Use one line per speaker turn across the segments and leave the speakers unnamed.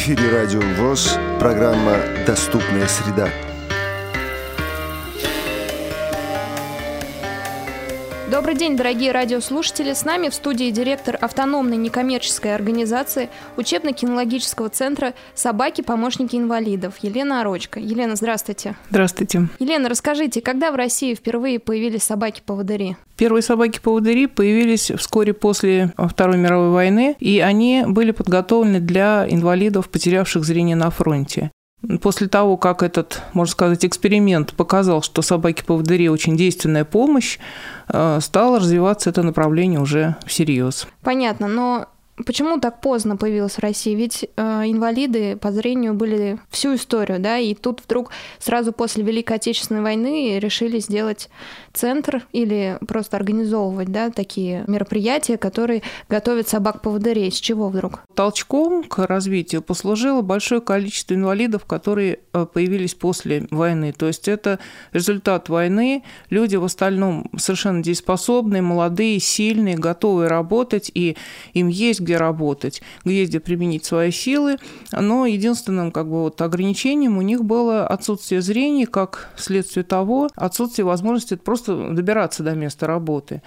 эфире Радио ВОЗ, программа «Доступная среда».
Добрый день, дорогие радиослушатели. С нами в студии директор автономной некоммерческой организации учебно-кинологического центра «Собаки-помощники инвалидов» Елена Орочка. Елена, здравствуйте.
Здравствуйте.
Елена, расскажите, когда в России впервые появились собаки-поводыри?
Первые собаки-поводыри появились вскоре после Второй мировой войны, и они были подготовлены для инвалидов, потерявших зрение на фронте. После того, как этот, можно сказать, эксперимент показал, что собаки-поводыри очень действенная помощь, э, стало развиваться это направление уже всерьез.
Понятно, но Почему так поздно появилась в России? Ведь э, инвалиды по зрению были всю историю, да, и тут вдруг сразу после Великой Отечественной войны решили сделать центр или просто организовывать, да, такие мероприятия, которые готовят собак-поводырей. С чего вдруг?
Толчком к развитию послужило большое количество инвалидов, которые э, появились после войны. То есть это результат войны. Люди в остальном совершенно дееспособные, молодые, сильные, готовые работать, и им есть где работать, где применить свои силы, но единственным как бы, вот, ограничением у них было отсутствие зрения, как следствие того, отсутствие возможности просто добираться до места работы.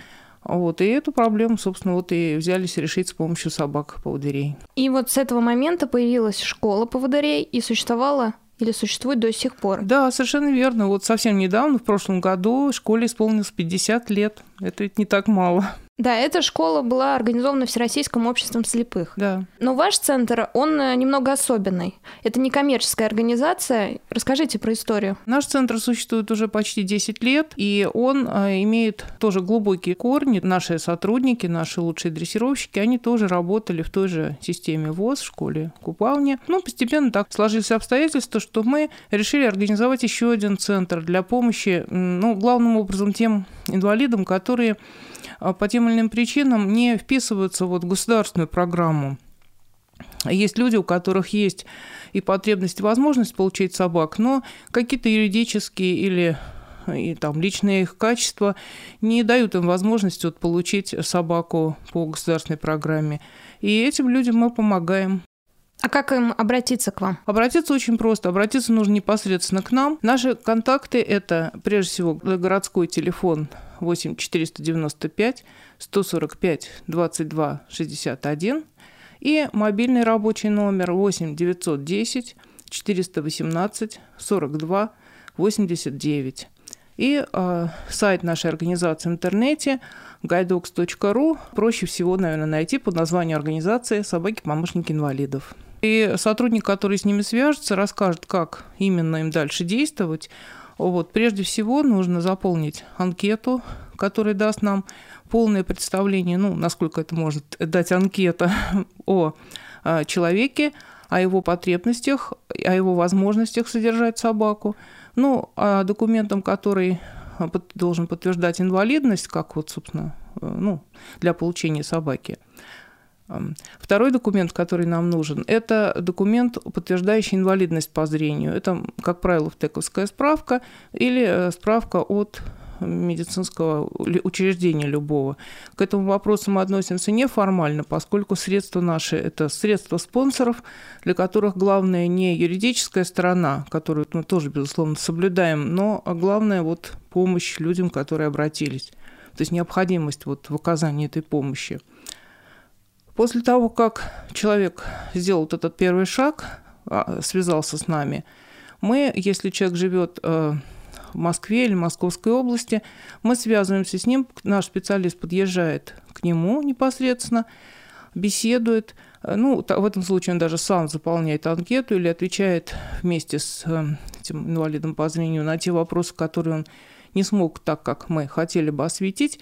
Вот, и эту проблему, собственно, вот и взялись решить с помощью собак-поводырей.
И вот с этого момента появилась школа поводырей и существовала или существует до сих пор.
Да, совершенно верно. Вот совсем недавно, в прошлом году, школе исполнилось 50 лет. Это ведь не так мало.
Да, эта школа была организована Всероссийским обществом слепых.
Да.
Но ваш центр, он э, немного особенный. Это не коммерческая организация. Расскажите про историю.
Наш центр существует уже почти 10 лет, и он э, имеет тоже глубокие корни. Наши сотрудники, наши лучшие дрессировщики, они тоже работали в той же системе ВОЗ, в школе Купавни. Ну, постепенно так сложились обстоятельства, что мы решили организовать еще один центр для помощи, ну, главным образом тем инвалидам, которые а, по тем или иным причинам не вписываются вот в государственную программу. Есть люди, у которых есть и потребность, и возможность получить собак, но какие-то юридические или и там личные их качества не дают им возможности вот, получить собаку по государственной программе. И этим людям мы помогаем.
А как им обратиться к вам?
Обратиться очень просто. Обратиться нужно непосредственно к нам. Наши контакты – это, прежде всего, городской телефон 8 495 145 22 61 и мобильный рабочий номер 8 910 418 42 89. И э, сайт нашей организации в интернете guidox.ru проще всего, наверное, найти под названием организации «Собаки-помощники инвалидов». И сотрудник, который с ними свяжется, расскажет, как именно им дальше действовать, вот, прежде всего нужно заполнить анкету, которая даст нам полное представление, ну, насколько это может дать анкета о а, человеке, о его потребностях, о его возможностях содержать собаку, ну, а документом, который должен подтверждать инвалидность, как вот, собственно, э, ну, для получения собаки – Второй документ, который нам нужен, это документ, подтверждающий инвалидность по зрению. Это, как правило, втековская справка или э, справка от медицинского учреждения любого. К этому вопросу мы относимся неформально, поскольку средства наши – это средства спонсоров, для которых главное не юридическая сторона, которую мы тоже, безусловно, соблюдаем, но главное вот помощь людям, которые обратились. То есть необходимость вот в оказании этой помощи – После того, как человек сделал этот первый шаг, а, связался с нами, мы, если человек живет э, в Москве или Московской области, мы связываемся с ним, наш специалист подъезжает к нему непосредственно, беседует, ну, в этом случае он даже сам заполняет анкету или отвечает вместе с э, этим инвалидом по зрению на те вопросы, которые он не смог так, как мы хотели бы осветить.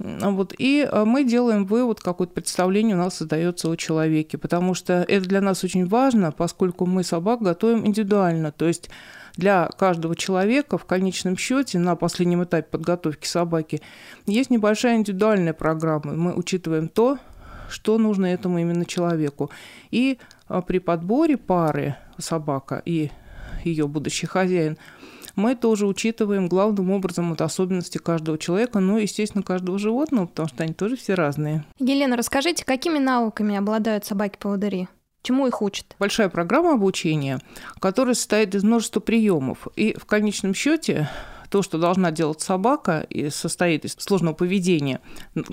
Вот, и э, мы делаем вывод, какое-то представление у нас создается о человеке, потому что это для нас очень важно, поскольку мы собак готовим индивидуально, то есть для каждого человека в конечном счете на последнем этапе подготовки собаки есть небольшая индивидуальная программа. Мы учитываем то, что нужно этому именно человеку. И э, при подборе пары собака и ее будущий хозяин – мы тоже учитываем главным образом вот особенности каждого человека, ну и, естественно, каждого животного, потому что они тоже все разные.
Елена, расскажите, какими навыками обладают собаки-поводыри? Чему их учат?
Большая программа обучения, которая состоит из множества приемов. И в конечном счете то, что должна делать собака, и состоит из сложного поведения,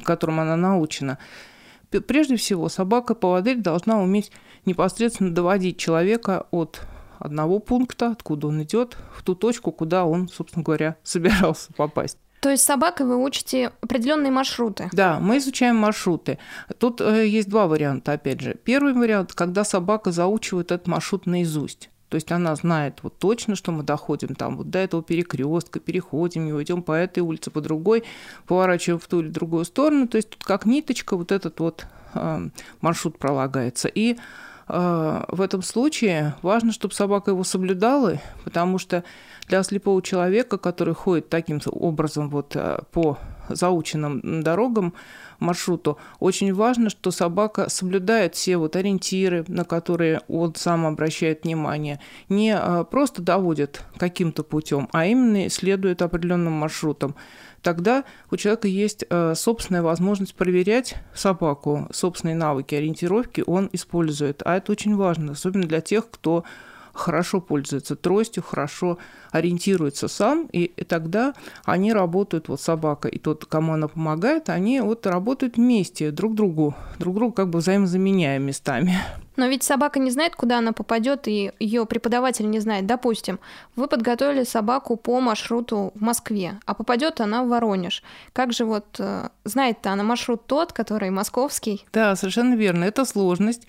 которым она научена, прежде всего собака-поводырь должна уметь непосредственно доводить человека от одного пункта, откуда он идет, в ту точку, куда он, собственно говоря, собирался попасть.
То есть собакой вы учите определенные маршруты?
Да, мы изучаем маршруты. Тут э, есть два варианта, опять же. Первый вариант, когда собака заучивает этот маршрут наизусть. То есть она знает вот точно, что мы доходим там вот до этого перекрестка, переходим его, идем по этой улице, по другой, поворачиваем в ту или другую сторону. То есть тут как ниточка вот этот вот э, маршрут пролагается. И в этом случае важно, чтобы собака его соблюдала, потому что для слепого человека, который ходит таким образом вот э, по заученным дорогам, маршруту, очень важно, что собака соблюдает все вот ориентиры, на которые он сам обращает внимание, не э, просто доводит каким-то путем, а именно следует определенным маршрутам. Тогда у человека есть э, собственная возможность проверять собаку, собственные навыки ориентировки он использует. А это очень важно, особенно для тех, кто хорошо пользуется тростью, хорошо ориентируется сам, и тогда они работают, вот собака и тот, кому она помогает, они вот работают вместе друг другу, друг другу как бы взаимозаменяя местами.
Но ведь собака не знает, куда она попадет, и ее преподаватель не знает. Допустим, вы подготовили собаку по маршруту в Москве, а попадет она в Воронеж. Как же вот э, знает-то она маршрут тот, который московский?
Да, совершенно верно. Это сложность.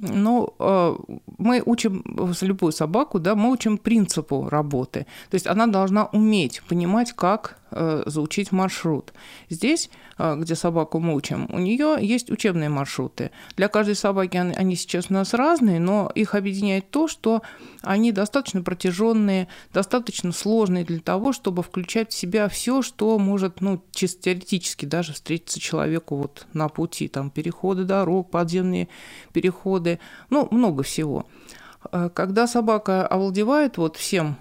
Но э, мы учим любую собаку, да, мы учим принципу работы. То есть она должна уметь понимать, как э, заучить маршрут. Здесь, э, где собаку мы учим, у нее есть учебные маршруты. Для каждой собаки они сейчас у нас разные, но их объединяет то, что они достаточно протяженные, достаточно сложные для того, чтобы включать в себя все, что может, ну, чисто теоретически даже встретиться человеку вот на пути, там переходы дорог, подземные переходы, ну, много всего. Э, когда собака овладевает вот всем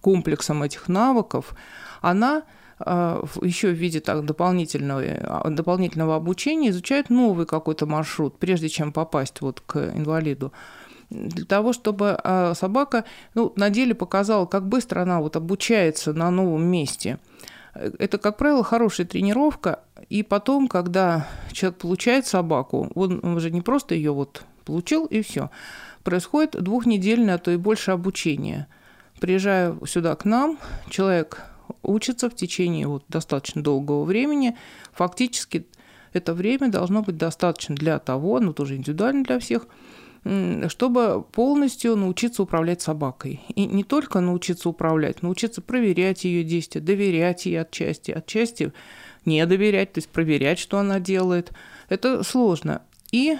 комплексом этих навыков, она э, еще в виде так, дополнительного, э, дополнительного обучения изучает новый какой-то маршрут, прежде чем попасть вот к инвалиду для того, чтобы э, собака ну, на деле показала, как быстро она вот обучается на новом месте. Это, как правило, хорошая тренировка, и потом, когда человек получает собаку, он уже не просто ее вот получил и все, происходит двухнедельное, а то и больше обучение – Приезжая сюда к нам, человек учится в течение вот достаточно долгого времени. Фактически это время должно быть достаточно для того, ну тоже индивидуально для всех, чтобы полностью научиться управлять собакой. И не только научиться управлять, научиться проверять ее действия, доверять ей отчасти, отчасти не доверять, то есть проверять, что она делает. Это сложно. И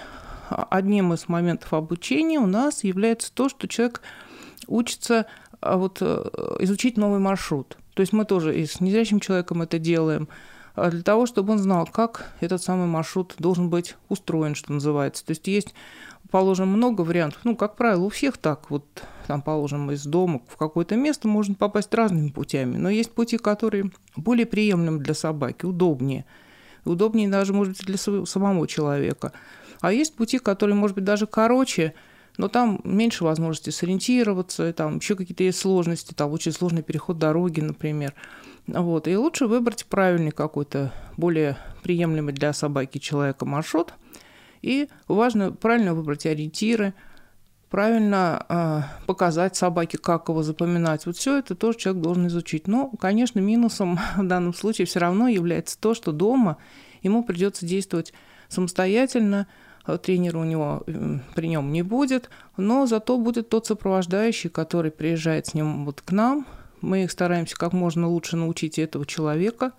одним из моментов обучения у нас является то, что человек учится а вот э, изучить новый маршрут. То есть мы тоже и с незрячим человеком это делаем, а для того, чтобы он знал, как этот самый маршрут должен быть устроен, что называется. То есть есть, положим, много вариантов. Ну, как правило, у всех так. Вот там, положим, из дома в какое-то место можно попасть разными путями. Но есть пути, которые более приемлемы для собаки, удобнее. Удобнее даже, может быть, для самого человека. А есть пути, которые, может быть, даже короче – но там меньше возможности сориентироваться, там еще какие-то есть сложности, там очень сложный переход дороги, например. Вот. И лучше выбрать правильный какой-то, более приемлемый для собаки человека маршрут. И важно правильно выбрать ориентиры, правильно э, показать собаке, как его запоминать. Вот все это тоже человек должен изучить. Но, конечно, минусом в данном случае все равно является то, что дома ему придется действовать самостоятельно, Э, тренера у него при нем не будет, но зато будет тот сопровождающий, который приезжает с ним вот к нам. Мы их стараемся как можно лучше научить этого человека,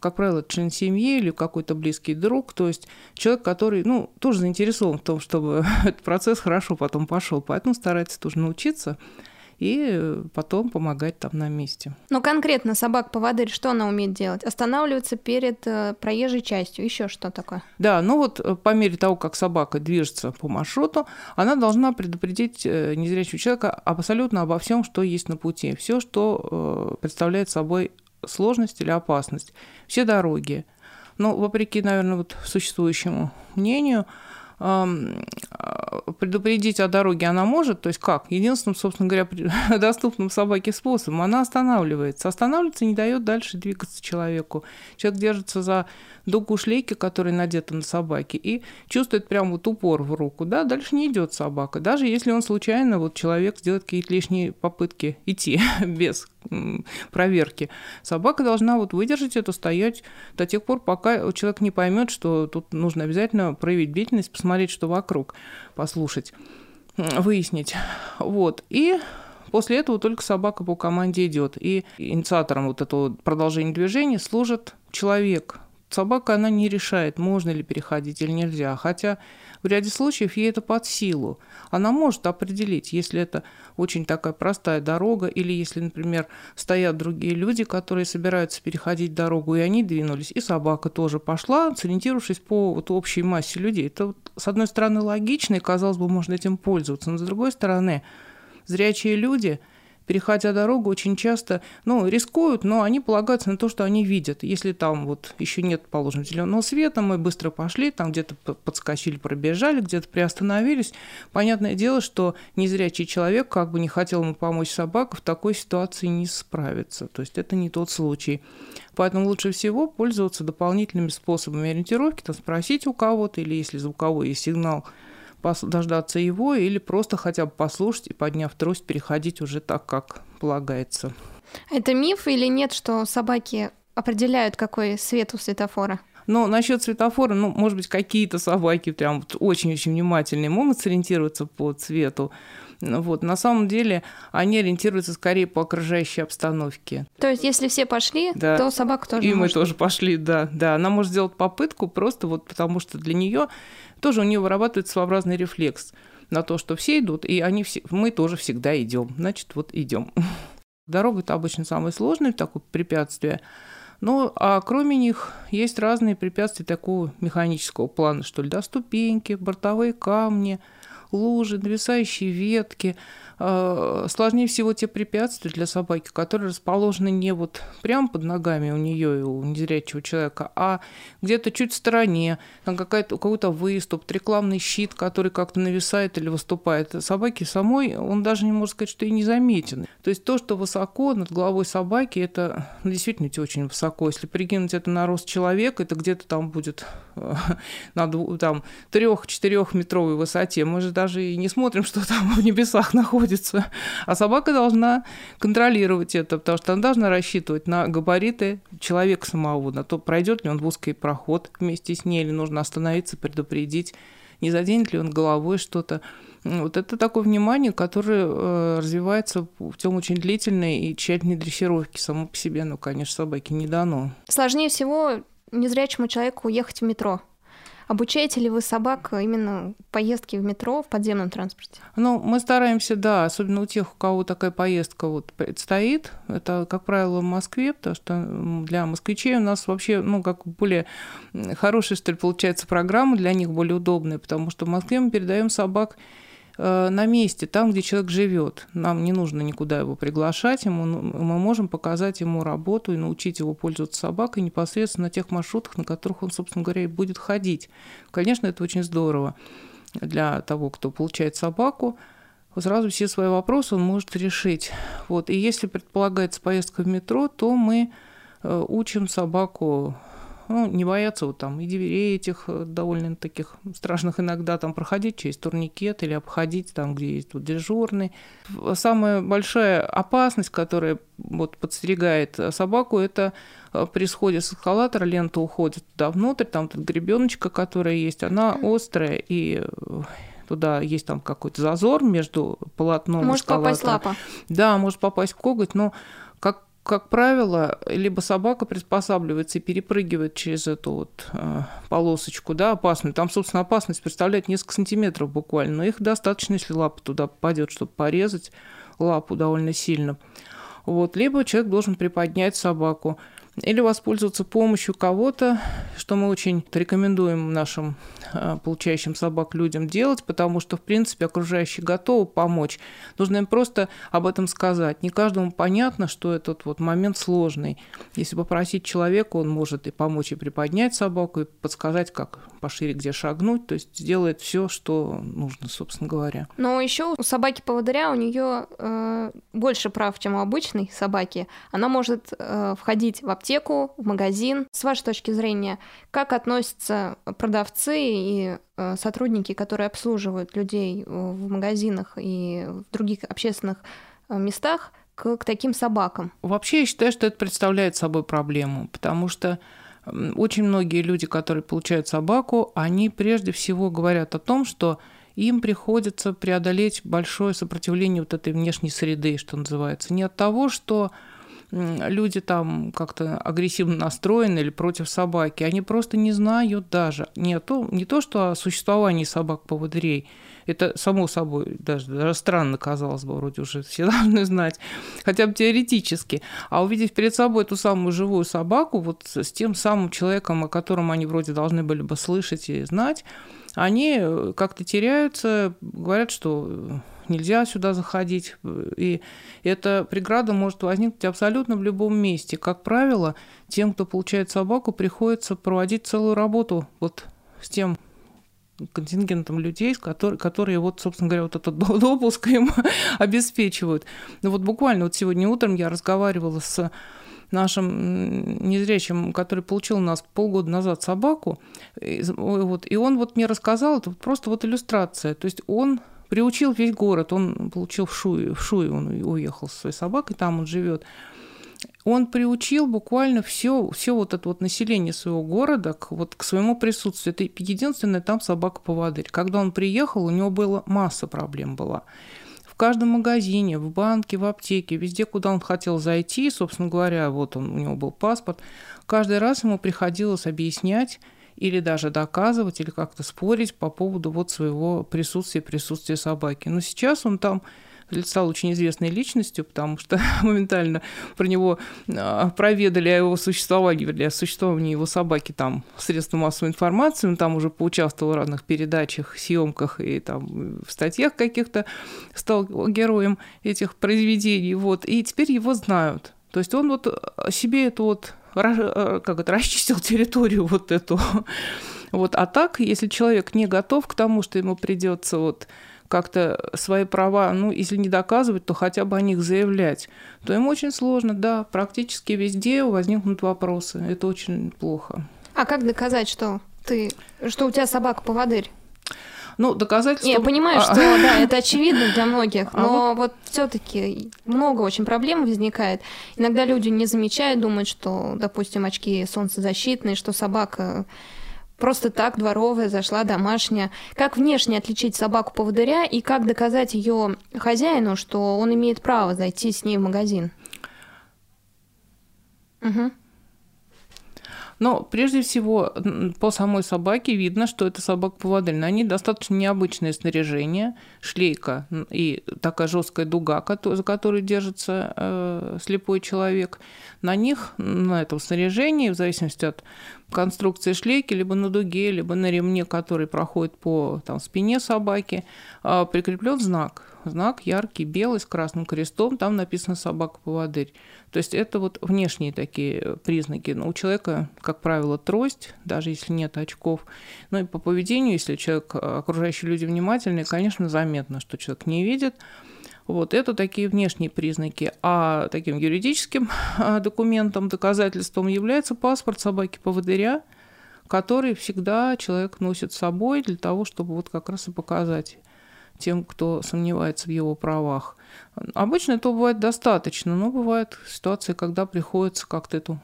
как правило, член семьи или какой-то близкий друг, то есть человек, который, ну, тоже заинтересован в том, чтобы этот процесс хорошо потом пошел, поэтому старается тоже научиться и потом помогать там на месте.
Но конкретно собак-поводырь, что она умеет делать? Останавливаться перед э, проезжей частью, еще что такое?
Да, ну вот э, по мере того, как собака движется по маршруту, она должна предупредить э, незрячего человека абсолютно обо всем, что есть на пути, все, что представляет собой сложность или опасность, все дороги. Но вопреки, наверное, вот существующему мнению, предупредить о дороге она может, то есть как? Единственным, собственно говоря, доступным собаке способом, она останавливается. Останавливается и не дает дальше двигаться человеку. Человек держится за дугу шлейки, которая надета на собаке, и чувствует прям вот упор в руку, да, дальше не идет собака. Даже если он случайно, вот человек сделает какие-то лишние попытки идти без проверки. Собака должна вот выдержать это, стоять до тех пор, пока человек не поймет, что тут нужно обязательно проявить бдительность, посмотреть, что вокруг, послушать, выяснить. Вот. И После этого только собака по команде идет. И инициатором вот этого продолжения движения служит человек, собака, она не решает, можно ли переходить или нельзя. Хотя в ряде случаев ей это под силу. Она может определить, если это очень такая простая дорога, или если, например, стоят другие люди, которые собираются переходить дорогу, и они двинулись, и собака тоже пошла, сориентировавшись по вот общей массе людей. Это, вот, с одной стороны, логично, и, казалось бы, можно этим пользоваться, но с другой стороны, зрячие люди – переходя дорогу, очень часто, ну, рискуют, но они полагаются на то, что они видят. Если там вот еще нет, положим, зеленого света, мы быстро пошли, там где-то подскочили, пробежали, где-то приостановились. Понятное дело, что незрячий человек, как бы не хотел ему помочь собака, в такой ситуации не справится. То есть это не тот случай. Поэтому лучше всего пользоваться дополнительными способами ориентировки, там, спросить у кого-то, или если звуковой есть сигнал, дождаться его или просто хотя бы послушать и, подняв трость, переходить уже так, как полагается.
Это миф или нет, что собаки определяют, какой свет у светофора?
Но насчет светофора, ну, может быть, какие-то собаки прям вот очень-очень внимательные могут сориентироваться по цвету. Вот. На самом деле они ориентируются скорее по окружающей обстановке.
То есть, если все пошли, да. то собака тоже
И
может.
мы тоже пошли, да. Да, она может сделать попытку просто вот потому, что для нее тоже у нее вырабатывает своеобразный рефлекс на то, что все идут, и они все, мы тоже всегда идем. Значит, вот идем. Дорога это обычно самое сложное такое препятствие. Ну, а кроме них есть разные препятствия такого механического плана, что ли, да, ступеньки, бортовые камни, лужи, нависающие ветки – сложнее всего те препятствия для собаки, которые расположены не вот прямо под ногами у нее и у незрячего человека, а где-то чуть в стороне, там какая-то, какой-то выступ, рекламный щит, который как-то нависает или выступает. Собаки самой, он даже не может сказать, что и не заметен. То есть то, что высоко над головой собаки, это действительно очень высоко. Если прикинуть это на рост человека, это где-то там будет э, на там, 3-4 метровой высоте. Мы же даже и не смотрим, что там в небесах находится находится. А собака должна контролировать это, потому что она должна рассчитывать на габариты человека самого, на то, пройдет ли он в узкий проход вместе с ней, или нужно остановиться, предупредить, не заденет ли он головой что-то. Вот это такое внимание, которое э, развивается путем очень длительной и тщательной дрессировки. Само по себе, ну, конечно, собаке не дано.
Сложнее всего незрячему человеку уехать в метро. Обучаете ли вы собак именно поездки в метро, в подземном транспорте?
Ну, мы стараемся, да, особенно у тех, у кого такая поездка вот предстоит. Это, как правило, в Москве, потому что для москвичей у нас вообще, ну, как более хорошая, что ли, получается программа для них более удобная, потому что в Москве мы передаем собак Э, на месте, там, где человек живет. Нам не нужно никуда его приглашать, ему, мы можем показать ему работу и научить его пользоваться собакой непосредственно на тех маршрутах, на которых он, собственно говоря, и будет ходить. Конечно, это очень здорово для того, кто получает собаку. Сразу все свои вопросы он может решить. Вот. И если предполагается поездка в метро, то мы э, учим собаку ну, не бояться вот там и дверей этих э, довольно таких страшных иногда там проходить через турникет или обходить там, где есть вот дежурный. Самая большая опасность, которая вот подстерегает э, собаку, это э, при сходе с эскалатора лента уходит туда внутрь, там тут гребеночка, которая есть, она острая и туда есть там какой-то зазор между полотном
может
эскалатора.
попасть лапа.
Да, может попасть коготь, но как как правило, либо собака приспосабливается и перепрыгивает через эту вот э, полосочку, да, опасную. Там, собственно, опасность представляет несколько сантиметров буквально, но их достаточно, если лапа туда попадет, чтобы порезать лапу довольно сильно. Вот. Либо человек должен приподнять собаку или воспользоваться помощью кого-то, что мы очень рекомендуем нашим а, получающим собак людям делать, потому что, в принципе, окружающие готовы помочь. Нужно им просто об этом сказать. Не каждому понятно, что этот вот момент сложный. Если попросить человека, он может и помочь, и приподнять собаку, и подсказать, как пошире где шагнуть, то есть сделает все, что нужно, собственно говоря.
Но еще у собаки-поводыря у нее э, больше прав, чем у обычной собаки. Она может э, входить в аптеку, в магазин. С вашей точки зрения, как относятся продавцы и э, сотрудники, которые обслуживают людей в магазинах и в других общественных э, местах к, к таким собакам?
Вообще, я считаю, что это представляет собой проблему, потому что очень многие люди, которые получают собаку, они прежде всего говорят о том, что им приходится преодолеть большое сопротивление вот этой внешней среды, что называется. Не от того, что люди там как-то агрессивно настроены или против собаки, они просто не знают даже. Не то, не то что о существовании собак-поводырей, это само собой даже, даже странно казалось бы, вроде уже все должны знать, хотя бы теоретически. А увидев перед собой ту самую живую собаку, вот с тем самым человеком, о котором они вроде должны были бы слышать и знать, они э, как-то теряются, говорят, что нельзя сюда заходить. И эта преграда может возникнуть абсолютно в любом месте. Как правило, тем, кто получает собаку, приходится проводить целую работу вот с тем контингентом людей, которые, которые вот, собственно говоря, вот этот допуск им обеспечивают. Ну вот буквально вот сегодня утром я разговаривала с нашим незрячим, который получил у нас полгода назад собаку, и, вот, и он вот мне рассказал, это просто вот иллюстрация, то есть он приучил весь город. Он получил в Шуе, в Шуе он уехал со своей собакой, там он живет. Он приучил буквально все, все вот это вот население своего города к, вот, к своему присутствию. Это единственная там собака-поводырь. Когда он приехал, у него была масса проблем была. В каждом магазине, в банке, в аптеке, везде, куда он хотел зайти, собственно говоря, вот он, у него был паспорт, каждый раз ему приходилось объяснять, или даже доказывать, или как-то спорить по поводу вот своего присутствия, присутствия собаки. Но сейчас он там стал очень известной личностью, потому что моментально про него а, проведали о его существовании, вернее, о существовании его собаки там средства массовой информации, он там уже поучаствовал в разных передачах, съемках и там в статьях каких-то стал героем этих произведений, вот, и теперь его знают. То есть он вот себе эту вот Э, как это, расчистил территорию вот эту. Вот. А так, если человек не готов к тому, что ему придется вот как-то свои права, ну, если не доказывать, то хотя бы о них заявлять, то им очень сложно, да, практически везде возникнут вопросы. Это очень плохо.
А как доказать, что ты, что у тебя собака-поводырь?
Ну, доказательства...
Я понимаю, а. что да, это очевидно для многих, а но вот, вот все-таки много очень проблем возникает. Иногда люди не замечают, думают, что, допустим, очки солнцезащитные, что собака просто так дворовая зашла домашняя. Как внешне отличить собаку поводыря и как доказать ее хозяину, что он имеет право зайти с ней в магазин?
Угу. Но прежде всего по самой собаке видно, что это собака-поводырь. На ней достаточно необычное снаряжение, шлейка и такая жесткая дуга, за которой держится э, слепой человек. На них, на этом снаряжении, в зависимости от конструкции шлейки, либо на дуге, либо на ремне, который проходит по там, спине собаки, э, прикреплен знак знак яркий, белый, с красным крестом, там написано «собака-поводырь». То есть это вот внешние такие признаки. Но у человека, как правило, трость, даже если нет очков. Ну и по поведению, если человек, окружающие люди внимательные, конечно, заметно, что человек не видит. Вот это такие внешние признаки. А таким юридическим а, документом, доказательством является паспорт собаки-поводыря, который всегда человек носит с собой для того, чтобы вот как раз и показать тем, кто сомневается в его правах. Обычно этого бывает достаточно, но бывают ситуации, когда приходится как-то эту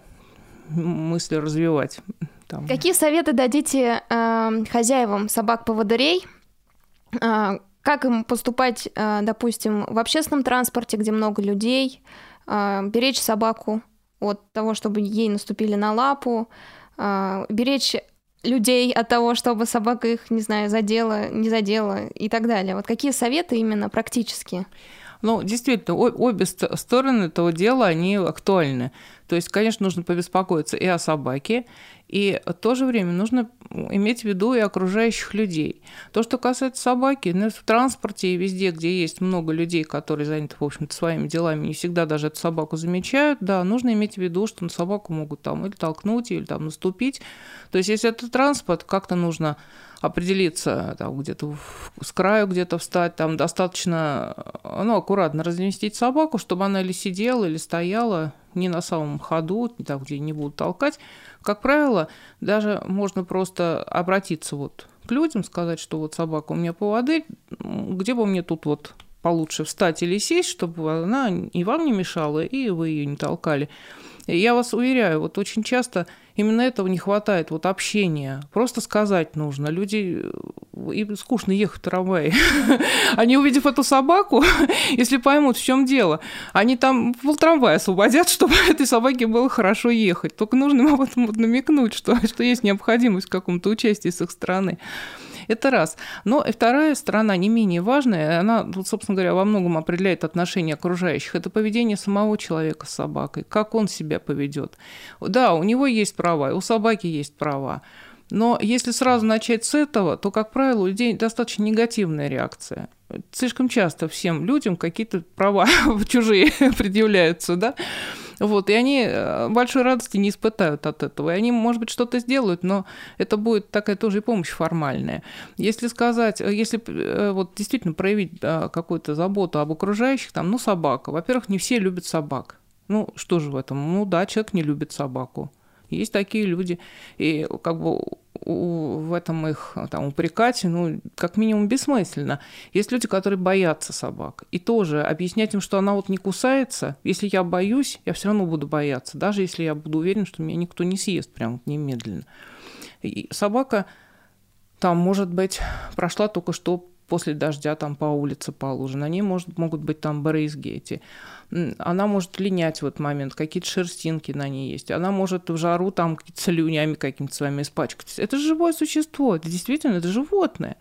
мысль развивать.
Там. Какие советы дадите э, хозяевам собак-поводырей? Э, как им поступать, э, допустим, в общественном транспорте, где много людей, э, беречь собаку от того, чтобы ей наступили на лапу, э, беречь людей от того, чтобы собака их, не знаю, задела, не задела и так далее. Вот какие советы именно практические?
Ну, действительно, обе стороны этого дела, они актуальны. То есть, конечно, нужно побеспокоиться и о собаке, и в то же время нужно иметь в виду и окружающих людей. То, что касается собаки, ну, в транспорте и везде, где есть много людей, которые заняты, в общем-то, своими делами, не всегда даже эту собаку замечают, да, нужно иметь в виду, что на собаку могут там или толкнуть, или там наступить. То есть, если это транспорт, как-то нужно определиться там где-то с краю где-то встать, там достаточно ну, аккуратно разместить собаку, чтобы она или сидела, или стояла не на самом ходу, там, где не будут толкать. Как правило, даже можно просто обратиться вот к людям, сказать, что вот собака у меня поводырь, где бы мне тут вот получше встать или сесть, чтобы она и вам не мешала, и вы ее не толкали. Я вас уверяю, вот очень часто именно этого не хватает, вот общения. Просто сказать нужно. Люди, э, им скучно ехать в трамвае. Они, увидев эту собаку, если поймут, в чем дело, они там пол трамвая освободят, чтобы этой собаке было хорошо ехать. Только нужно им об этом намекнуть, что, что есть необходимость в каком-то участии с их стороны. Это раз. Но и вторая сторона, не менее важная, она, собственно говоря, во многом определяет отношения окружающих. Это поведение самого человека с собакой, как он себя поведет. Да, у него есть права, у собаки есть права. Но если сразу начать с этого, то, как правило, у людей достаточно негативная реакция. Слишком часто всем людям какие-то права чужие предъявляются, да? Вот, и они э, большой радости не испытают от этого. И они, может быть, что-то сделают, но это будет такая тоже и помощь формальная. Если сказать, э, если э, вот действительно проявить какую-то заботу об окружающих, там, ну, собака. Во-первых, не все любят собак. Ну, что же в этом? Ну да, человек не любит собаку. Есть такие люди, и как бы в этом их там, упрекать, ну, как минимум, бессмысленно. Есть люди, которые боятся собак. И тоже объяснять им, что она вот не кусается, если я боюсь, я все равно буду бояться, даже если я буду уверен, что меня никто не съест прям немедленно. И собака там, может быть, прошла только что после дождя там по улице по луже. На ней может, могут быть там брызги Она может линять в этот момент, какие-то шерстинки на ней есть. Она может в жару там какие-то слюнями какими-то с вами испачкать. Это живое существо, это действительно, это животное.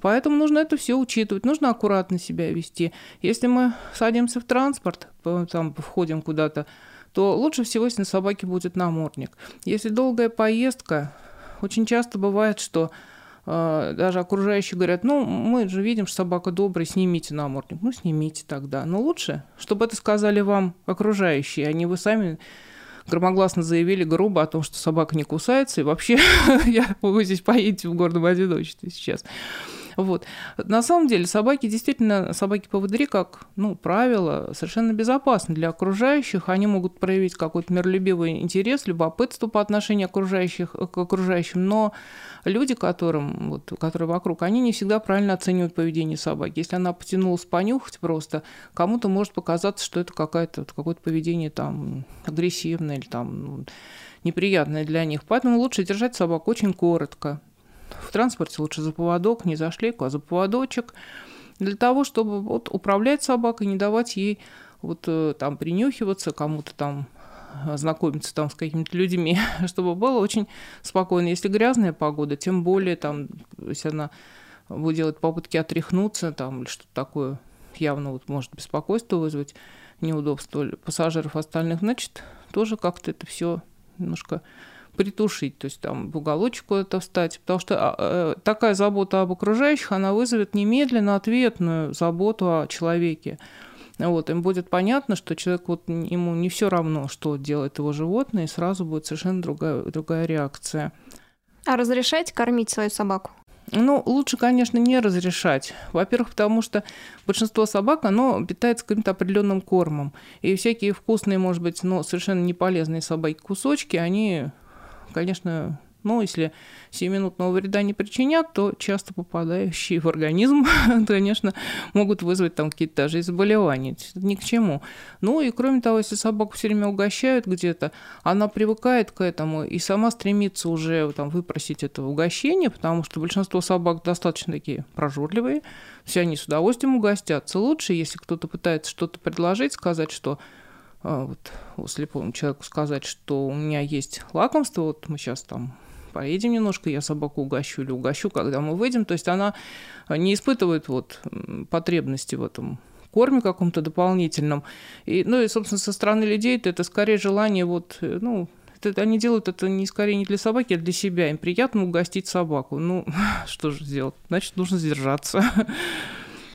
Поэтому нужно это все учитывать, нужно аккуратно себя вести. Если мы садимся в транспорт, там входим куда-то, то лучше всего, если на собаке будет намордник. Если долгая поездка, очень часто бывает, что даже окружающие говорят, ну, мы же видим, что собака добрая, снимите намордник. Ну, снимите тогда. Но лучше, чтобы это сказали вам окружающие, а не вы сами громогласно заявили грубо о том, что собака не кусается, и вообще вы здесь поедете в гордом одиночестве сейчас. Вот. На самом деле собаки действительно, собаки-поводыри, как ну, правило, совершенно безопасны для окружающих. Они могут проявить какой-то миролюбивый интерес, любопытство по отношению окружающих, к окружающим, но люди, которым, вот, которые вокруг, они не всегда правильно оценивают поведение собаки. Если она потянулась понюхать просто, кому-то может показаться, что это какое-то какое поведение там агрессивное или там ну, неприятное для них. Поэтому лучше держать собаку очень коротко, в транспорте лучше за поводок, не за шлейку, а за поводочек, для того, чтобы вот управлять собакой, не давать ей вот э, там принюхиваться, кому-то там э, знакомиться там с какими-то людьми, чтобы было очень спокойно. Если грязная погода, тем более там, если она будет делать попытки отряхнуться там или что-то такое, явно вот может беспокойство вызвать, неудобство пассажиров остальных, значит, тоже как-то это все немножко притушить, то есть там в уголочек куда-то встать, потому что а, э, такая забота об окружающих, она вызовет немедленно ответную заботу о человеке. Вот, им будет понятно, что человек, вот, ему не все равно, что делает его животное, и сразу будет совершенно другая, другая реакция.
А разрешаете кормить свою собаку?
Ну, лучше, конечно, не разрешать. Во-первых, потому что большинство собак, оно питается каким-то определенным кормом. И всякие вкусные, может быть, но совершенно неполезные собаки кусочки, они конечно, ну, если сиюминутного вреда не причинят, то часто попадающие в организм, конечно, могут вызвать там какие-то даже заболевания. Это ни к чему. Ну и кроме того, если собаку все время угощают где-то, она привыкает к этому и сама стремится уже там выпросить это угощение, потому что большинство собак достаточно такие прожорливые, все они с удовольствием угостятся. Лучше, если кто-то пытается что-то предложить, сказать, что вот слепому человеку сказать, что у меня есть лакомство, вот мы сейчас там поедем немножко, я собаку угощу или угощу, когда мы выйдем. То есть она не испытывает вот потребности в этом корме каком-то дополнительном. И, ну и, собственно, со стороны людей это скорее желание вот, э, ну, это, они делают это не скорее не для собаки, а для себя. Им приятно угостить собаку. Ну, что же сделать? Значит, нужно сдержаться.